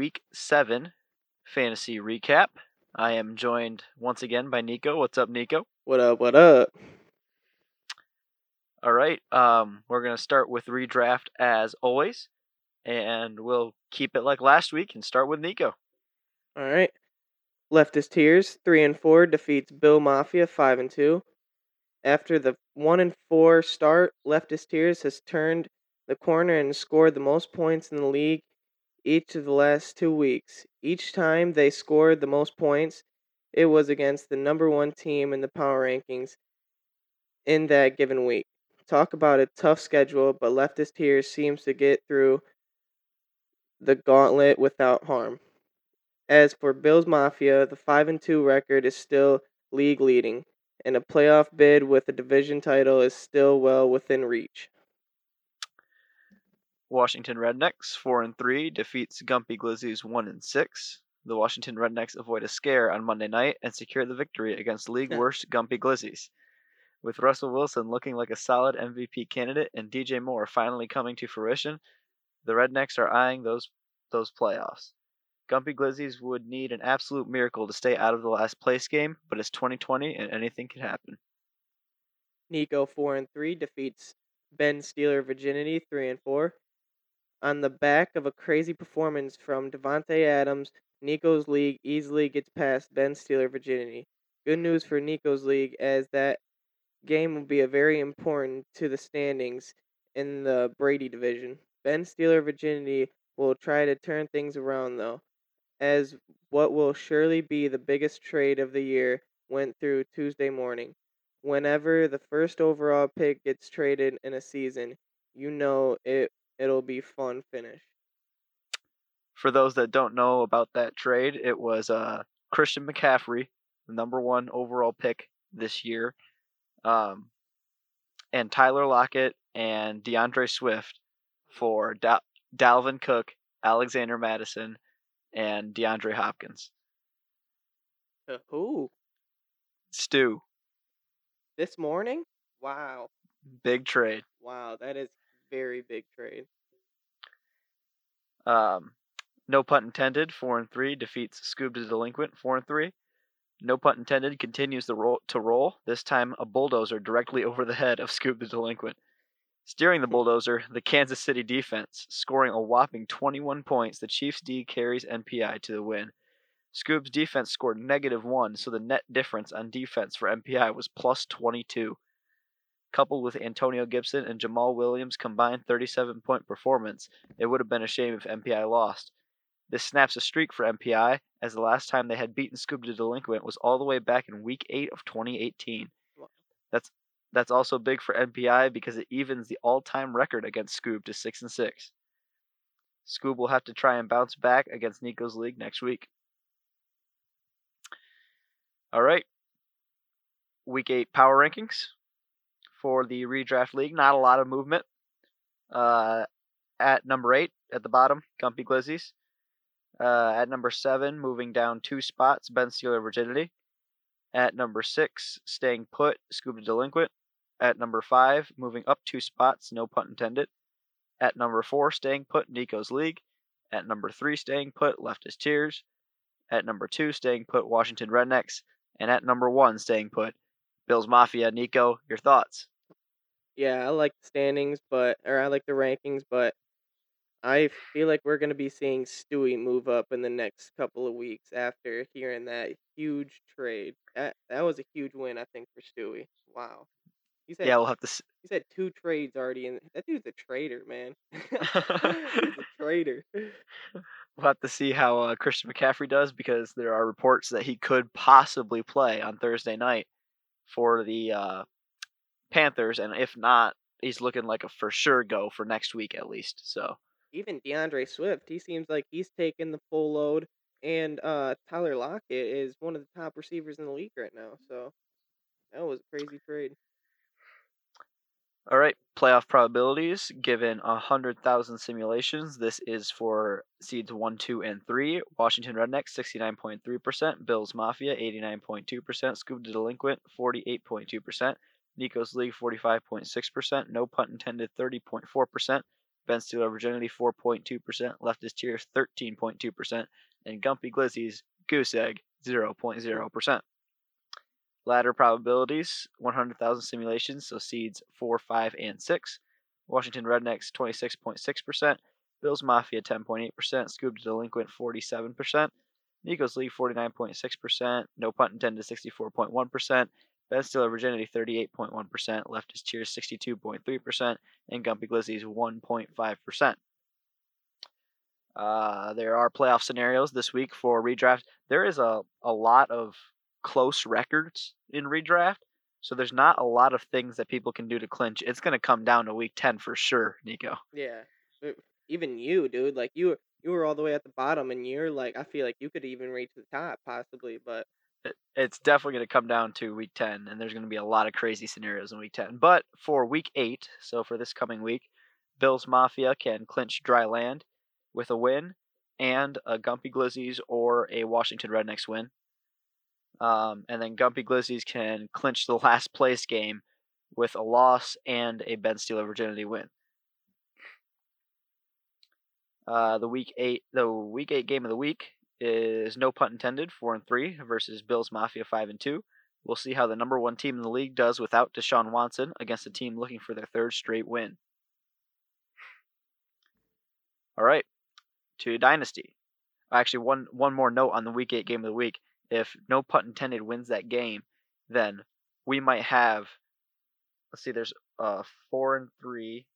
week seven fantasy recap. I am joined once again by Nico. What's up, Nico? What up? What up? All right, um, we're gonna start with redraft as always, and we'll keep it like last week and start with Nico. All right. Leftist Tears three and four defeats Bills Mafia five and two. After the one and four start, Leftist Tears has turned the corner and scored the most points in the league each of the last two weeks. Each time they scored the most points, it was against the number one team in the power rankings in that given week. Talk about a tough schedule, but Leftist Tears seems to get through the gauntlet without harm. As for Bills Mafia, the 5 and 2 record is still league leading, and a playoff bid with a division title is still well within reach. Washington Rednecks four and three defeats Gumpy Glizzies one and six. The Washington Rednecks avoid a scare on Monday night and secure the victory against league worst Gumpy Glizzies. With Russell Wilson looking like a solid MVP candidate and DJ Moore finally coming to fruition, the Rednecks are eyeing those those playoffs. Gumpy Glizzies would need an absolute miracle to stay out of the last place game, but it's 2020 and anything can happen. Nico four and three defeats Ben Steeler Virginity three and four. On the back of a crazy performance from Davante Adams, Nico's league easily gets past Ben Steeler Virginity. Good news for Nico's league as that game will be a very important to the standings in the Brady division. Ben Steeler Virginity will try to turn things around though, as what will surely be the biggest trade of the year went through Tuesday morning. Whenever the first overall pick gets traded in a season, you know it it'll be fun finish. For those that don't know about that trade, it was uh, Christian McCaffrey, the number one overall pick this year, um, and Tyler Lockett and DeAndre Swift for Dal- Dalvin Cook, Alexander Mattison, and DeAndre Hopkins. Uh, who? Stu, This morning? Wow. big trade. Wow, that is very big trade. Um, no punt intended. Four and three defeats Scoob the Delinquent. Four and three. No punt intended. Continues the roll to roll. This time a bulldozer directly over the head of Scoob the Delinquent. Steering the bulldozer, the Kansas City defense, scoring a whopping 21 points. The Chiefs D carries NPI to the win. Scoob's defense scored negative one, so the net difference on defense for NPI was plus 22. Coupled with Antonio Gibson and Jamaal Williams' combined 37 point performance, it would have been a shame if NPI lost. This snaps a streak for NPI, as the last time they had beaten Scoob the Delinquent was all the way back in Week 8 of 2018. That's that's also big for NPI because it evens the all-time record against Scoob to 6 and 6. Scoob will have to try and bounce back against Nico's league next week. All right. Week 8 power rankings for the redraft league. Not a lot of movement. Uh, at number 8 at the bottom, Gumpy Glizzies. Uh, at number 7, moving down two spots, Ben Steeler Virginity. At number 6, staying put, Scoob the Delinquent. At number 5, moving up two spots, no pun intended. At number 4, staying put, Nico's League. At number 3, staying put, Leftist Tears. At number 2, staying put, Washington Rednecks. And at number 1, staying put, Bills Mafia. Nico, your thoughts? Yeah, I like the standings, but or I like the rankings, but I feel like we're gonna be seeing Stewie move up in the next couple of weeks after hearing that huge trade. That that was a huge win, I think, for Stewie. Wow. He said Yeah, we'll have to. s- he said two trades already and that dude's a traitor, man. He's a traitor. We'll have to see how uh, Christian McCaffrey does because there are reports that he could possibly play on Thursday night for the uh, Panthers, and if not, he's looking like a for sure go for next week at least. So even DeAndre Swift, he seems like he's taking the full load, and uh, Tyler Lockett is one of the top receivers in the league right now. So that was a crazy trade. All right, playoff probabilities given 100,000 simulations. This is for seeds 1, 2, and 3. Washington Rednecks, 69.3%. Bills Mafia, 89.2%. Scoob Delinquent, 48.2%. Nico's League forty five point six percent. No pun intended thirty point four percent. Ben Steeler Virginity 4.2%, Leftist Tears 13.2%, and Gumpy Glizzy's Goose Egg 0.0%. Ladder probabilities 100,000 simulations, so seeds 4, 5, and 6. Washington Rednecks 26.6%, Bills Mafia 10.8%, Scoob Delinquent 47%, Nico's League 49.6%, No Punt Intended 64.1%, Ben Stiller Virginity 38.1%, Leftist Tears 62.3%, and Gumpy Glizzy's 1.5%. Uh, there are playoff scenarios this week for redraft. There is a, a lot of close records in redraft, so there's not a lot of things that people can do to clinch. It's going to come down to week 10 for sure, Nico. Yeah. Even you, dude, like you you were all the way at the bottom and you're like I feel like you could even reach the top possibly, but it's definitely going to come down to week 10 and there's going to be a lot of crazy scenarios in week 10. But for week 8, so for this coming week, Bills Mafia can clinch dry land with a win and a Gumpy Glizzies or a Washington Rednecks win. Um, and then Gumpy Glizzies can clinch the last place game with a loss and a Ben Steeler Virginity win. Uh, the week eight, the week eight game of the week is no punt intended, four and three versus Bills Mafia five and two. We'll see how the number one team in the league does without Deshaun Watson against a team looking for their third straight win. All right, to Dynasty. Actually, one one more note on the Week Eight game of the week. If no punt intended wins that game, then we might have. Let's see. There's uh four and three.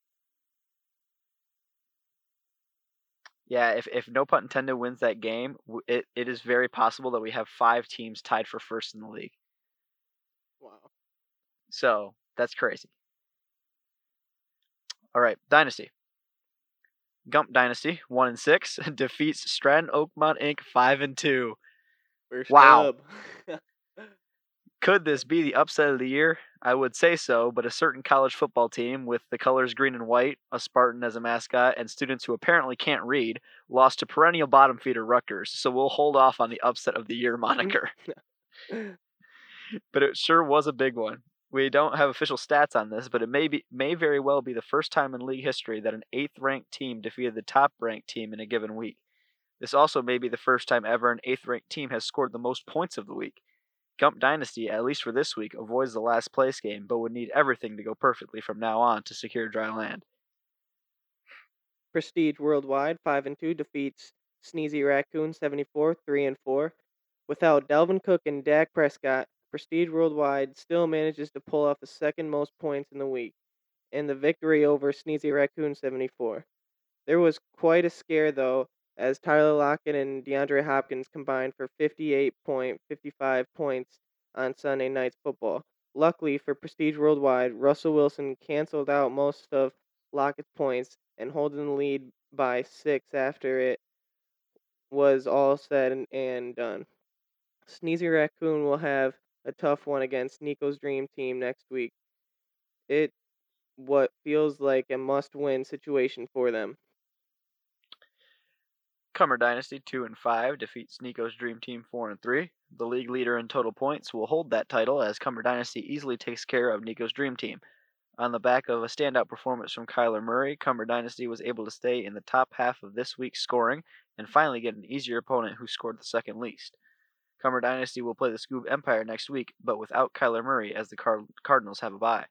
Yeah, if, if no punt intended wins that game, it, it is very possible that we have five teams tied for first in the league. Wow. So that's crazy. All right, Dynasty. Gump Dynasty, one and six, defeats Stratton Oakmont Inc. five and two. Wow. Could this be the upset of the year? I would say so, but a certain college football team with the colors green and white, a Spartan as a mascot, and students who apparently can't read lost to perennial bottom feeder Rutgers, so we'll hold off on the upset of the year mm. moniker. but it sure was a big one. We don't have official stats on this, but it may be may very well be the first time in league history that an eighth ranked team defeated the top ranked team in a given week. This also may be the first time ever an eighth ranked team has scored the most points of the week. Gump Dynasty, at least for this week, avoids the last place game, but would need everything to go perfectly from now on to secure dry land. Prestige Worldwide, 5 and 2, defeats Sneezy Raccoon 74, 3 and 4. Without Dalvin Cook and Dak Prescott, Prestige Worldwide still manages to pull off the second most points in the week, and the victory over Sneezy Raccoon 74. There was quite a scare, though, as Tyler Lockett and DeAndre Hopkins combined for 58.55 points on Sunday night's football. Luckily for Prestige Worldwide, Russell Wilson canceled out most of Lockett's points and holding the lead by six after it was all said and done. Sneezy Raccoon will have a tough one against Nico's dream team next week. It what feels like a must-win situation for them. Cummer Dynasty 2 and 5 defeats Nico's Dream Team 4 and 3. The league leader in total points will hold that title as Cummer Dynasty easily takes care of Nico's Dream Team. On the back of a standout performance from Kyler Murray, Cumber Dynasty was able to stay in the top half of this week's scoring and finally get an easier opponent who scored the second least. Cumber Dynasty will play the Scoob Empire next week, but without Kyler Murray as the Card- Cardinals have a bye.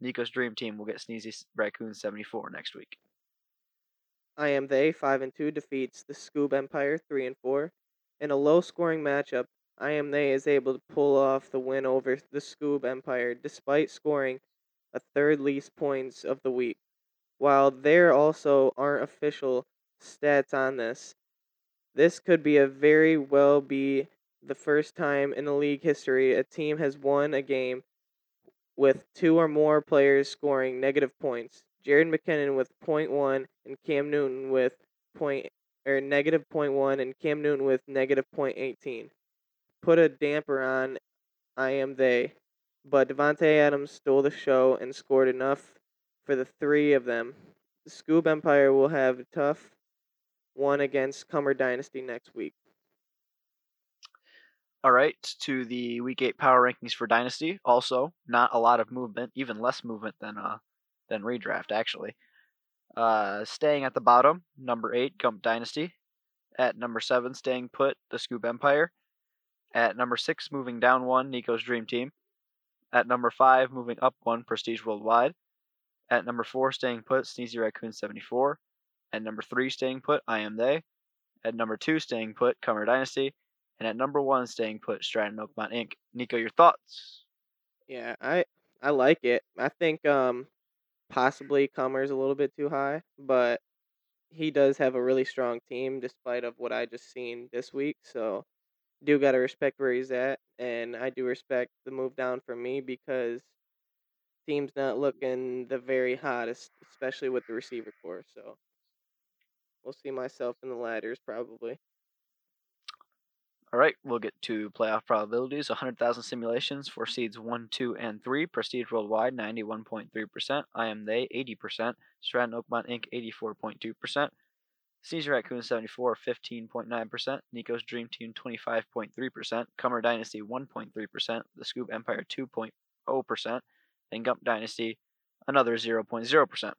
Nico's Dream Team will get Sneezy Raccoon 74 next week. I am they five and two defeats the Scoob Empire three and four. In a low scoring matchup, I am they is able to pull off the win over the Scoob Empire despite scoring a third least points of the week. While there also aren't official stats on this, this could be a very well be the first time in the league history a team has won a game with two or more players scoring negative points. Jerick McKinnon with 0.1 and Cam Newton with point or negative 0.1 and Cam Newton with negative 0.18. Put a damper on I am they, but Davante Adams stole the show and scored enough for the three of them. The Scoob Empire will have a tough one against Cummer Dynasty next week. All right, to the Week 8 power rankings for Dynasty. Also, not a lot of movement, even less movement than uh, than redraft, actually. Uh, staying at the bottom, number eight, Gump Dynasty. At number seven, staying put, the Scoob Empire. At number six, moving down one, Nico's Dream Team. At number five, moving up one, Prestige Worldwide. At number four, staying put, Sneezy Raccoon 74. At number three, staying put, I Am They. At number two, staying put, Comer Dynasty. And at number one, staying put, Stratton Oakmont Inc. Nico, your thoughts? Yeah, I I like it. I think um possibly Comer's a little bit too high, but he does have a really strong team despite of what I just seen this week. So do gotta respect where he's at, and I do respect the move down for me because team's not looking the very hottest, especially with the receiver corps. So we'll see myself in the ladders probably. All right, we'll get to playoff probabilities. 100,000 simulations for seeds 1, 2, and 3. Prestige Worldwide, 91.3%. I am they, 80%. Stratton Oakmont Inc., 84.2%. Sneezy Raccoon 74, 15.9%. Nico's Dream Team, 25.3%. Comer Dynasty, 1.3%. The Scoob Empire, 2.0%. And Gump Dynasty, another 0.0%.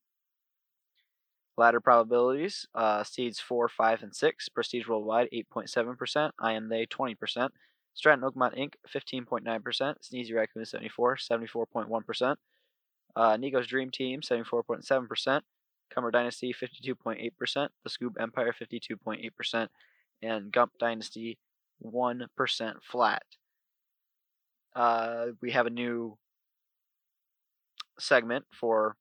Ladder probabilities, uh, seeds 4, 5, and 6. Prestige Worldwide, 8.7%. I Am They, 20%. Stratton Oakmont Inc., 15.9%. Sneezy Raccoon, 74, 74.1%. Uh, Nico's Dream Team, 74.7%. Comer Dynasty, 52.8%. The Scoob Empire, 52.8%. And Gump Dynasty, 1% flat. Uh, we have a new segment for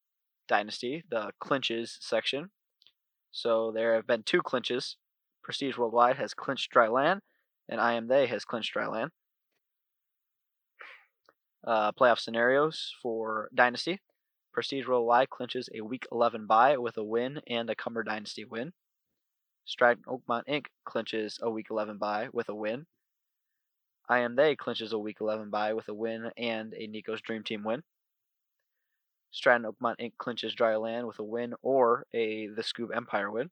Dynasty, the clinches section. So there have been two clinches. Prestige Worldwide has clinched dry land, and I Am They has clinched dry land. Uh, playoff scenarios for Dynasty. Prestige Worldwide clinches a Week 11 bye with a win and a Comer Dynasty win. Stratton Oakmont Inc. clinches a Week 11 bye with a win. I Am They clinches a Week 11 bye with a win and a Nico's Dream Team win. Stratton Oakmont Inc. clinches dry land with a win or a the Scoob Empire win.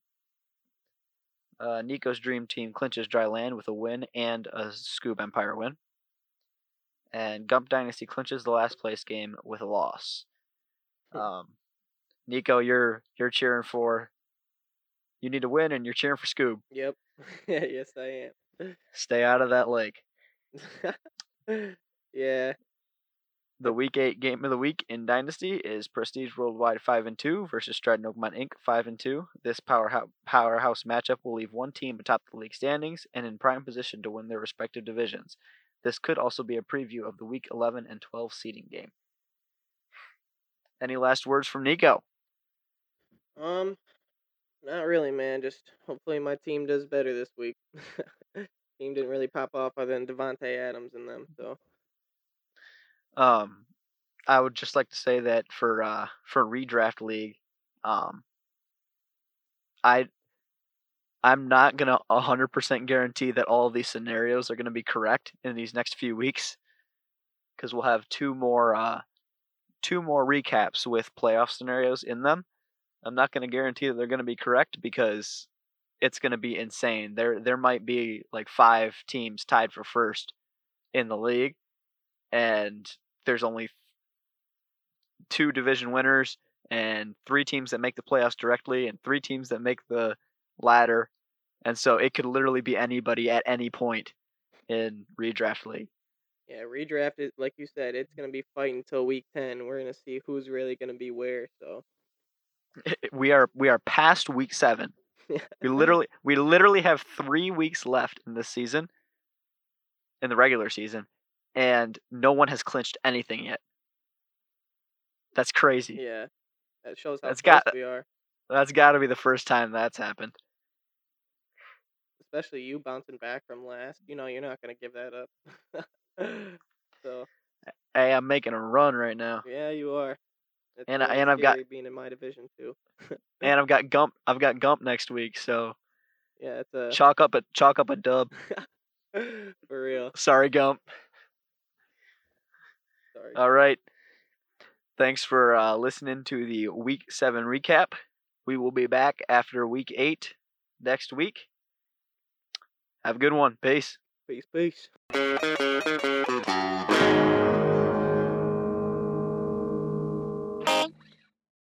Uh, Nico's Dream Team clinches dry land with a win and a Scoob Empire win. And Gump Dynasty clinches the last place game with a loss. Um, Nico, you're you're cheering for. You need to win, and you're cheering for Scoob. Yep. yes, I am. Stay out of that lake. yeah. The week eight game of the week in Dynasty is Prestige Worldwide five and two versus Stratton Oakmont Inc. five and two. This powerhouse powerhouse matchup will leave one team atop the league standings and in prime position to win their respective divisions. This could also be a preview of the week eleven and twelve seeding game. Any last words from Nico? Um, not really, man. Just hopefully my team does better this week. team didn't really pop off other than Davante Adams and them. So Um, I would just like to say that for uh for redraft league, um, I I'm not gonna hundred percent guarantee that all of these scenarios are gonna be correct in these next few weeks, because we'll have two more uh two more recaps with playoff scenarios in them. I'm not gonna guarantee that they're gonna be correct because it's gonna be insane. There there might be like five teams tied for first in the league, and there's only two division winners and three teams that make the playoffs directly and three teams that make the ladder. And so it could literally be anybody at any point in redraft league. yeah, redraft is like you said, it's gonna be fighting until week ten. We're gonna see who's really gonna be where. So We are we are past week 7. We literally we literally have 3 weeks left in this season in the regular season and no one has clinched anything yet. That's crazy. yeah, that shows how That's close got- we are. That's got to be the first time that's happened. Especially you bouncing back from last. You know you're not gonna give that up. so Hey, I'm making a run right now. yeah, you are. It's And I- really and I've got- being in my division too. And I've got Gump. I've got Gump next week, so yeah, it's a chalk up a chalk up a dub. for real. Sorry, Gump. Sorry. All right. Thanks for uh, listening to the Week Seven recap. We will be back after Week Eight next week. Have a good one. Peace. Peace, peace.